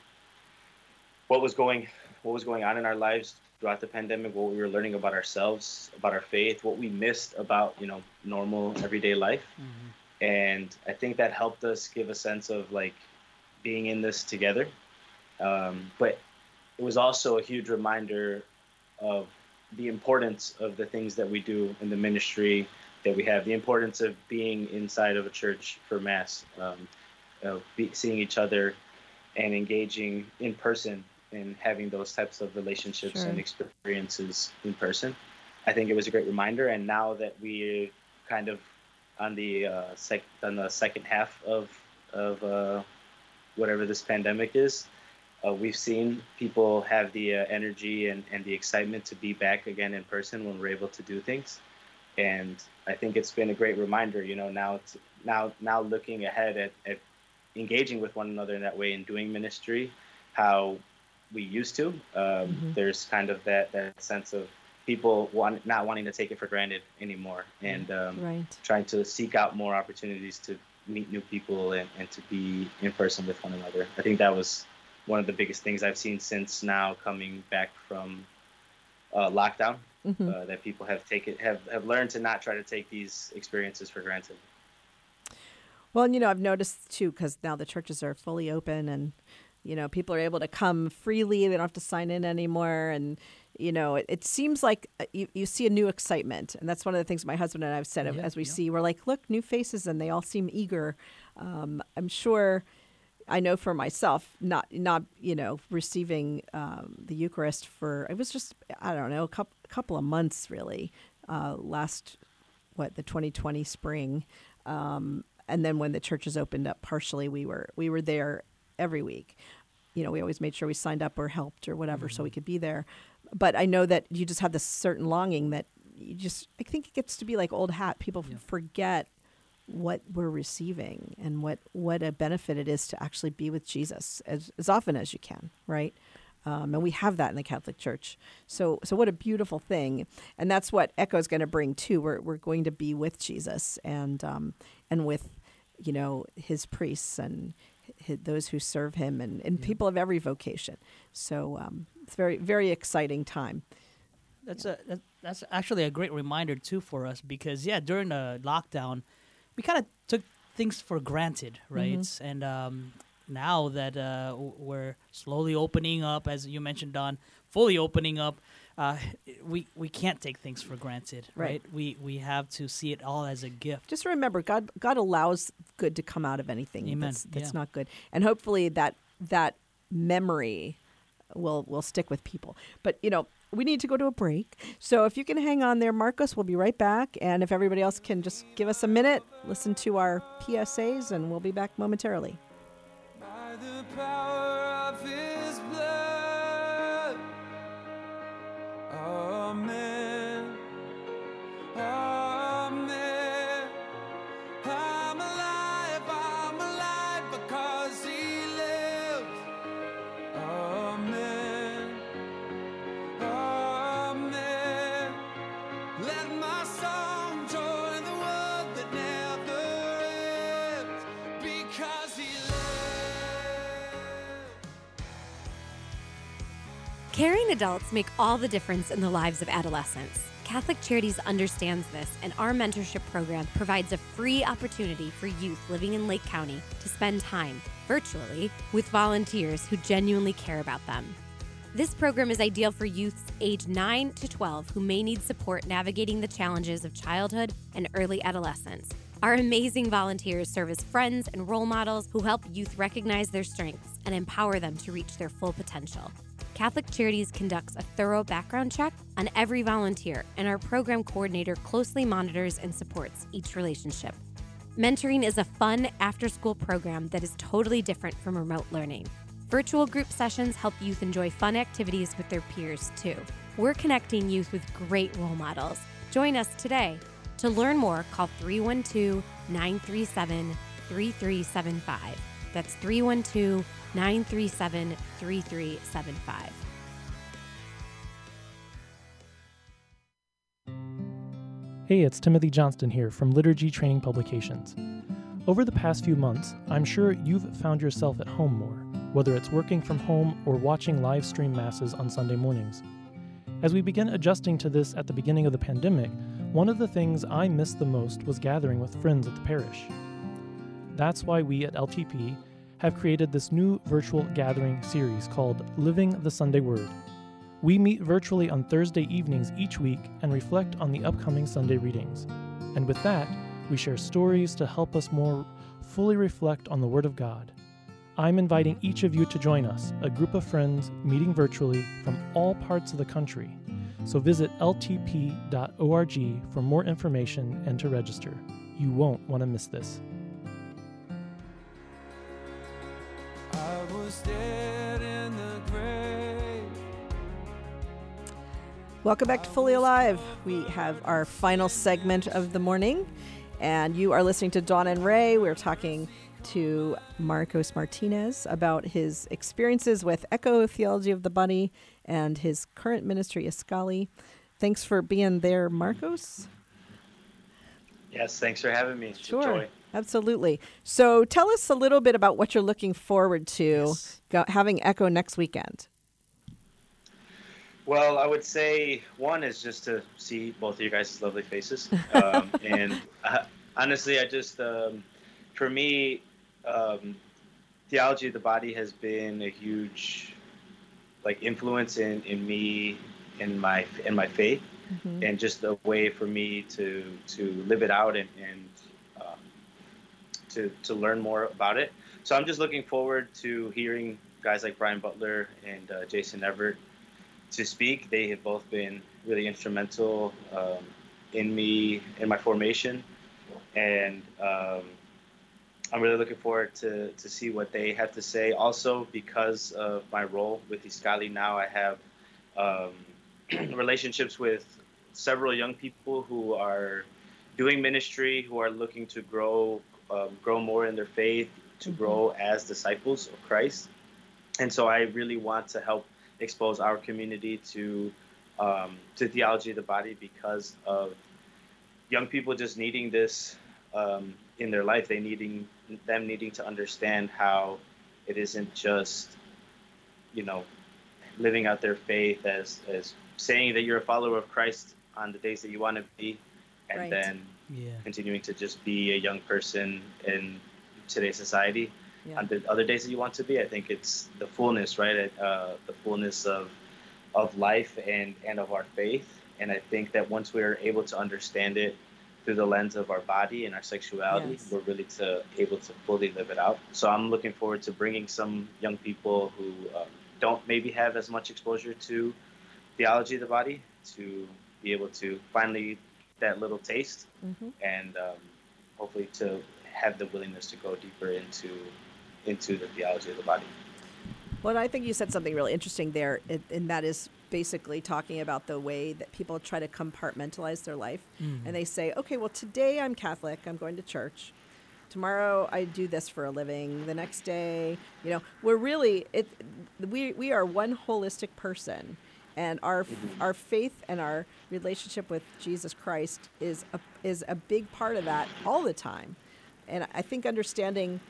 what was going what was going on in our lives throughout the pandemic, what we were learning about ourselves, about our faith, what we missed about you know normal everyday life, and I think that helped us give a sense of like being in this together. Um, but it was also a huge reminder of the importance of the things that we do in the ministry that we have, the importance of being inside of a church for mass, um, of be, seeing each other and engaging in person and having those types of relationships Sure. and experiences in person. I think it was a great reminder. And now that we kind of on the uh, sec- on the second half of of uh, whatever this pandemic is, uh, we've seen people have the uh, energy and, and the excitement to be back again in person when we're able to do things. And I think it's been a great reminder, you know, now it's, now now looking ahead at, at engaging with one another in that way and doing ministry, how we used to. Um, Mhm. There's kind of that, that sense of people want, not wanting to take it for granted anymore and um, Right. trying to seek out more opportunities to meet new people and, and to be in person with one another. I think that was one of the biggest things I've seen since now coming back from uh, lockdown. Mhm. Uh, that people have taken have, have learned to not try to take these experiences for granted. Well, and, you know, I've noticed too, because now the churches are fully open and, you know, people are able to come freely. They don't have to sign in anymore. And, you know, it, it seems like uh, you, you see a new excitement. And that's one of the things my husband and I have said Yeah, as we yeah. see, we're like, look, new faces and they all seem eager. Um, I'm sure. I know for myself, not not you know receiving um, the Eucharist for it was just I don't know a couple, a couple of months really uh, last what the 2020 spring, um, and then when the churches opened up partially, we were we were there every week. You know, we always made sure we signed up or helped or whatever so we could be there. But I know that you just have this certain longing that you just I think it gets to be like old hat. People forget what we're receiving and what what a benefit it is to actually be with Jesus as as often as you can, right? Um, and we have that in the Catholic Church. So so what a beautiful thing, and that's what Echo is going to bring too. We're we're going to be with Jesus and um, and with you know his priests and those who serve him and, and people of every vocation. So um, it's very very exciting time. That's a that, that's actually a great reminder too for us because yeah, during the lockdown, we kind of took things for granted, right? Mhm. And um, now that uh, we're slowly opening up, as you mentioned, Dawn, fully opening up, uh, we we can't take things for granted, Right. right? We we have to see it all as a gift. Just remember, God God allows good to come out of anything Amen. that's, that's Yeah. not good, and hopefully that that memory will will stick with people. But you know, we need to go to a break, so if you can hang on there, Marcus, we'll be right back, and if everybody else can just give us a minute, listen to our PSAs, and we'll be back momentarily. Amen. Caring adults make all the difference in the lives of adolescents. Catholic Charities understands this, and our mentorship program provides a free opportunity for youth living in Lake County to spend time, virtually, with volunteers who genuinely care about them. This program is ideal for youths age 9 to 12 who may need support navigating the challenges of childhood and early adolescence. Our amazing volunteers serve as friends and role models who help youth recognize their strengths and empower them to reach their full potential. Catholic Charities conducts a thorough background check on every volunteer, and our program coordinator closely monitors and supports each relationship. Mentoring is a fun after school program that is totally different from remote learning. Virtual group sessions help youth enjoy fun activities with their peers, too. We're connecting youth with great role models. Join us today. To learn more, call 312 937 3375. That's 312 937 3375. Hey, it's Timothy Johnston here from Liturgy Training Publications. Over the past few months, I'm sure you've found yourself at home more, whether it's working from home or watching live stream masses on Sunday mornings. As we began adjusting to this at the beginning of the pandemic, one of the things I missed the most was gathering with friends at the parish. That's why we at LTP have created this new virtual gathering series called Living the Sunday Word. We meet virtually on Thursday evenings each week and reflect on the upcoming Sunday readings. And with that, we share stories to help us more fully reflect on the Word of God. I'm inviting each of you to join us, a group of friends meeting virtually from all parts of the country. So visit ltp.org for more information and to register. You won't want to miss this. Welcome back to Fully Alive. We have our final segment of the morning, and you are listening to Dawn and Ray. We're talking to Marcos Martinez about his experiences with Echo Theology of the Body and his current ministry, Iskali. Thanks for being there, Marcos. Yes, thanks for having me. It's a Sure. Absolutely. So tell us a little bit about what you're looking forward to go, having Echo next weekend. Well, I would say one is just to see both of you guys' lovely faces, [laughs] um, and uh, honestly, I just um, for me, um, theology of the body has been a huge like influence in, in me in my in my faith, Mhm. and just a way for me to to live it out and, and to to learn more about it. So I'm just looking forward to hearing guys like Brian Butler and uh, Jason Evert to speak. They have both been really instrumental um, in me in my formation, and um, I'm really looking forward to to see what they have to say. Also, because of my role with Iskali now, I have um, [clears throat] relationships with several young people who are doing ministry, who are looking to grow um, grow more in their faith, to grow as disciples of Christ. And so I really want to help expose our community to um, to theology of the body because of young people just needing this um, in their life. They needing them needing to understand how it isn't just you know living out their faith as as saying that you're a follower of Christ on the days that you want to be, and Right. then Yeah. continuing to just be a young person in today's society. Yeah. on the other days that you want to be. I think it's the fullness, right? Uh, the fullness of of life and and of our faith. And I think that once we're able to understand it through the lens of our body and our sexuality, Yes. we're really to able to fully live it out. So I'm looking forward to bringing some young people who um, don't maybe have as much exposure to theology of the body to be able to finally that little taste Mhm. and um, hopefully to have the willingness to go deeper into into the theology of the body. Well, I think you said something really interesting there, and- and that is basically talking about the way that people try to compartmentalize their life. Mhm. And they say, okay, well, today I'm Catholic, I'm going to church. Tomorrow I do this for a living. The next day, you know, we're really it. We we are one holistic person, and our our faith and our relationship with Jesus Christ is a is a big part of that all the time. And I think understanding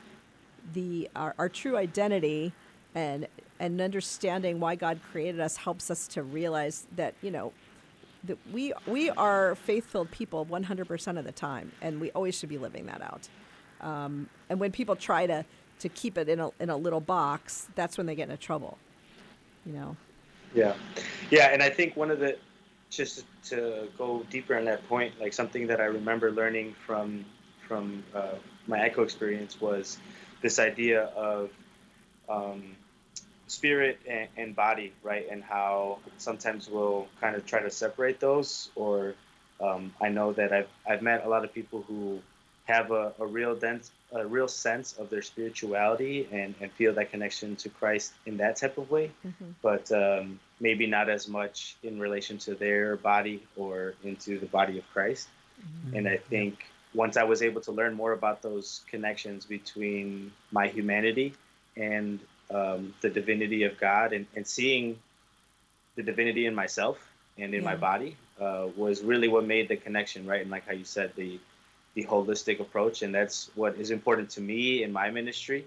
the our, our true identity and and understanding why God created us helps us to realize that you know that we we are faith-filled people 100% of the time and we always should be living that out um, and when people try to to keep it in a, in a little box that's when they get into trouble you know Yeah, yeah, and I think one of the just to go deeper on that point, like something that I remember learning from from uh, my echo experience was this idea of um, spirit and, and body, right? And how sometimes we'll kind of try to separate those. Or um, I know that I've I've met a lot of people who have a, a real dense a real sense of their spirituality and, and feel that connection to Christ in that type of way but um, maybe not as much in relation to their body or into the body of Christ. And I think once I was able to learn more about those connections between my humanity and um, the divinity of God and, and seeing the divinity in myself and in my body uh, was really what made the connection, right? And like how you said, the the holistic approach, and that's what is important to me in my ministry,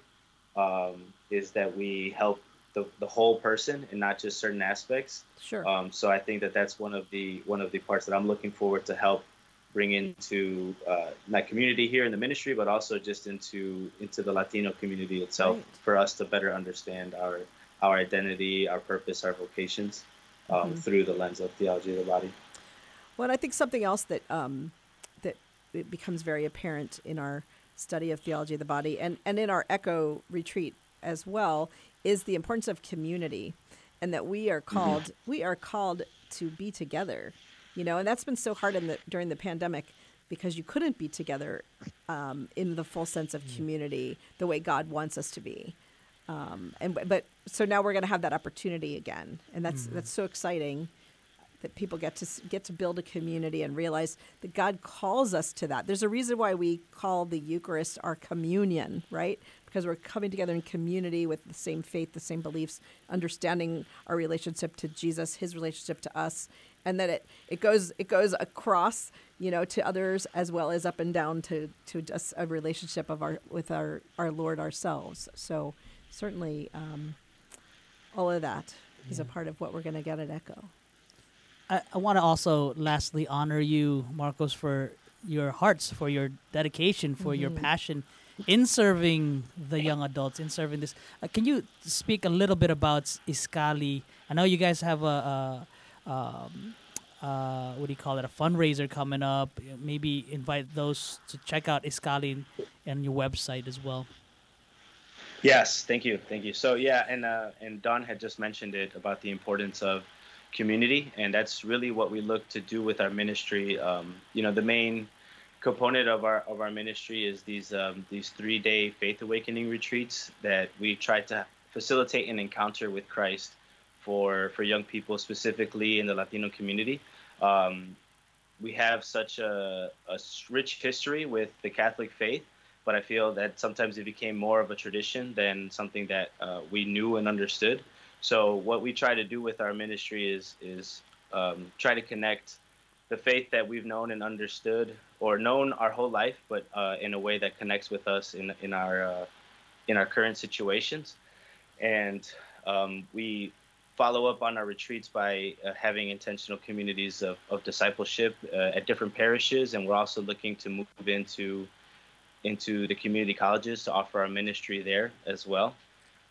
um, is that we help the, the whole person and not just certain aspects. Sure. Um, so I think that that's one of the one of the parts that I'm looking forward to help bring into uh, my community here in the ministry, but also just into into the Latino community itself, Right. for us to better understand our our identity, our purpose, our vocations um, Mhm. through the lens of theology of the body. Well, I think something else that um, that it becomes very apparent in our study of theology of the body and, and in our echo retreat as well is the importance of community and that we are called we are called to be together you know and that's been so hard in the during the pandemic because you couldn't be together um, in the full sense of community the way god wants us to be. Um, and but- so now we're going to have that opportunity again and that's Mhm. that's so exciting that people get to get to build a community and realize that God calls us to that. There's a reason why we call the Eucharist our communion, right? Because we're coming together in community with the same faith, the same beliefs, understanding our relationship to Jesus, His relationship to us, and that it, it goes it goes across, you know, to others as well as up and down to to just a relationship of our with our our Lord ourselves. So certainly, um, all of that is a part of what we're going to get at Echo. I, I want to also lastly honor you, Marcos, for your hearts, for your dedication, for your Mhm. passion in serving the young adults, in serving this. Uh, can you speak a little bit about Iskali? I know you guys have a, a um, uh, what do you call it, a fundraiser coming up. Maybe invite those to check out Iskali and your website as well. Yes, thank you, thank you. So yeah, and uh, and Dawn had just mentioned it about the importance of community, and that's really what we look to do with our ministry. Um, you know, the main component of our of our ministry is these um, these three day faith awakening retreats that we try to facilitate an encounter with Christ for for young people, specifically in the Latino community. Um, we have such a rich history with the Catholic faith, but I feel that sometimes it became more of a tradition than something that uh, we knew and understood. So what we try to do with our ministry is is um, try to connect the faith that we've known and understood or known our whole life, but uh, in a way that connects with us in in our uh, in our current situations, and um, we follow up on our retreats by uh, having intentional communities of, of discipleship uh, at different parishes, and we're also looking to move into into the community colleges to offer our ministry there as well.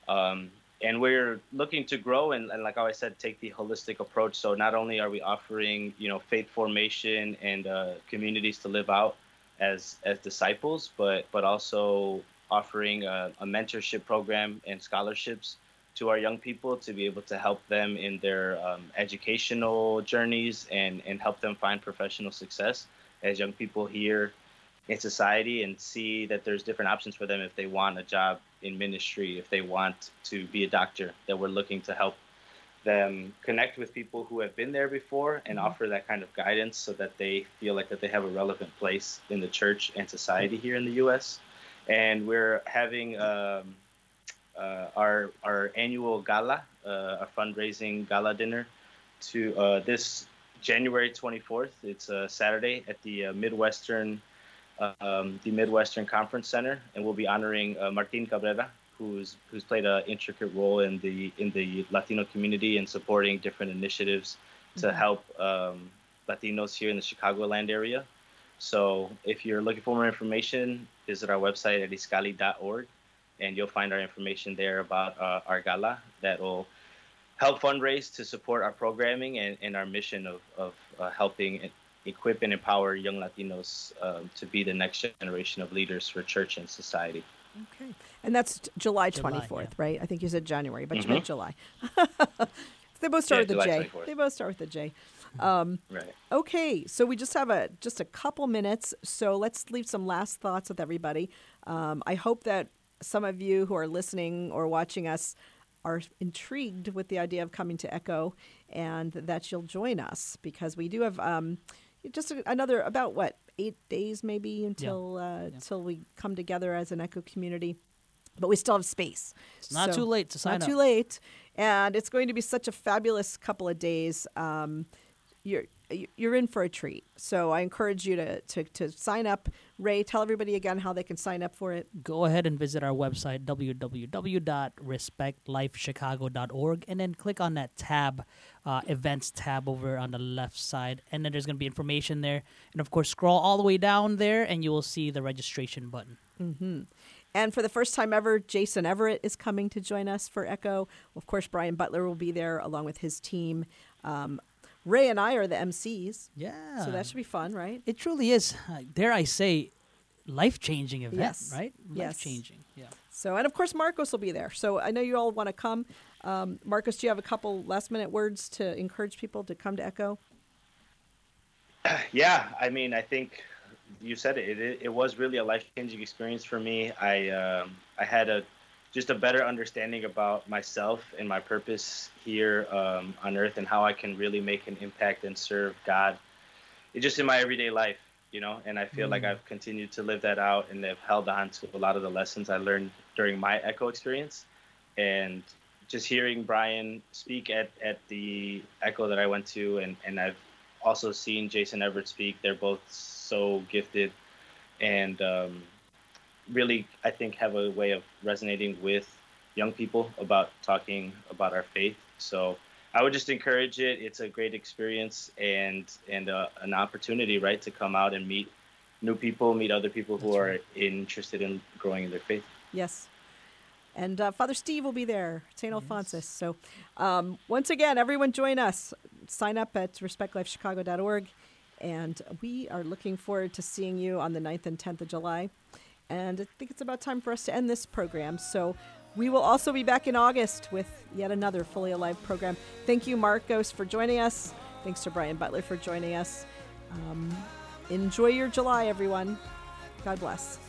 Um, and we're looking to grow and, and, like I said, take the holistic approach. So not only are we offering, you know, faith formation and uh, communities to live out as as disciples, but but also offering a, a mentorship program and scholarships to our young people to be able to help them in their um, educational journeys and and help them find professional success as young people here in society and see that there's different options for them if they want a job in ministry, if they want to be a doctor, that we're looking to help them connect with people who have been there before and mm-hmm. offer that kind of guidance so that they feel like that they have a relevant place in the church and society here in the U.S. And we're having um, uh, our our annual gala, uh, a fundraising gala dinner, to uh, this January 24th. It's a Saturday at the uh, Midwestern um, the Midwestern Conference Center, and we'll be honoring uh, Martin Cabrera, who's who's played an intricate role in the in the Latino community and supporting different initiatives to mm-hmm. help um, Latinos here in the Chicagoland area. So if you're looking for more information, visit our website at iskali.org, and you'll find our information there about uh, our gala that will help fundraise to support our programming and, and our mission of, of uh, helping equip and empower young Latinos um, to be the next generation of leaders for church and society. Okay. And that's July 24th, July, yeah. right? I think you said January, but mm-hmm. you meant July. [laughs] they both start yeah, with a J. They both start with a J. Um, right. Okay, so we just have a just a couple minutes, so let's leave some last thoughts with everybody. Um, I hope that some of you who are listening or watching us are intrigued with the idea of coming to Echo, and that you'll join us because we do have um, just another about what eight days maybe until yeah. Uh, yeah. until we come together as an echo community. But we still have space. It's not so too late to sign not up. Not too late. And it's going to be such a fabulous couple of days. Um, you're you're in for a treat. So I encourage you to, to, to sign up. Ray, tell everybody again how they can sign up for it. Go ahead and visit our website, www.respectlifechicago.org, and then click on that tab, uh, events tab over on the left side. And then there's going to be information there. And of course, scroll all the way down there, and you will see the registration button. Mm-hmm. And for the first time ever, Jason Evert is coming to join us for Echo. Of course, Brian Butler will be there along with his team. Um, Ray and I are the MCs. Yeah. So that should be fun, right? It truly is. Uh, dare I say, life changing event, yes. right? Yes. Life changing. Yeah. So, and of course, Marcos will be there. So I know you all want to come. Um, Marcos, do you have a couple last minute words to encourage people to come to Echo? [clears throat] Yeah. I mean, I think you said it. It, it was really a life changing experience for me. I, um, I had a just a better understanding about myself and my purpose here um, on earth and how I can really make an impact and serve God it's just in my everyday life, you know, and I feel mm. like I've continued to live that out and have held on to a lot of the lessons I learned during my Echo experience. And just hearing Brian speak at, at the Echo that I went to, and, and I've also seen Jason Evert speak. They're both so gifted and um, really, I think, have a way of resonating with young people about talking about our faith. So I would just encourage it. It's a great experience and and uh, an opportunity, right, to come out and meet new people, meet other people who That's are right. interested in growing in their faith. Yes. And uh, Father Steve will be there, St. Alphonsus. So, um, once again, everyone join us. Sign up at respectlifechicago.org. And we are looking forward to seeing you on the 9th and 10th of July. And I think it's about time for us to end this program. So we will also be back in August with yet another Fully Alive program. Thank you, Marcos, for joining us. Thanks to Brian Butler for joining us. Um, enjoy your July, everyone. God bless.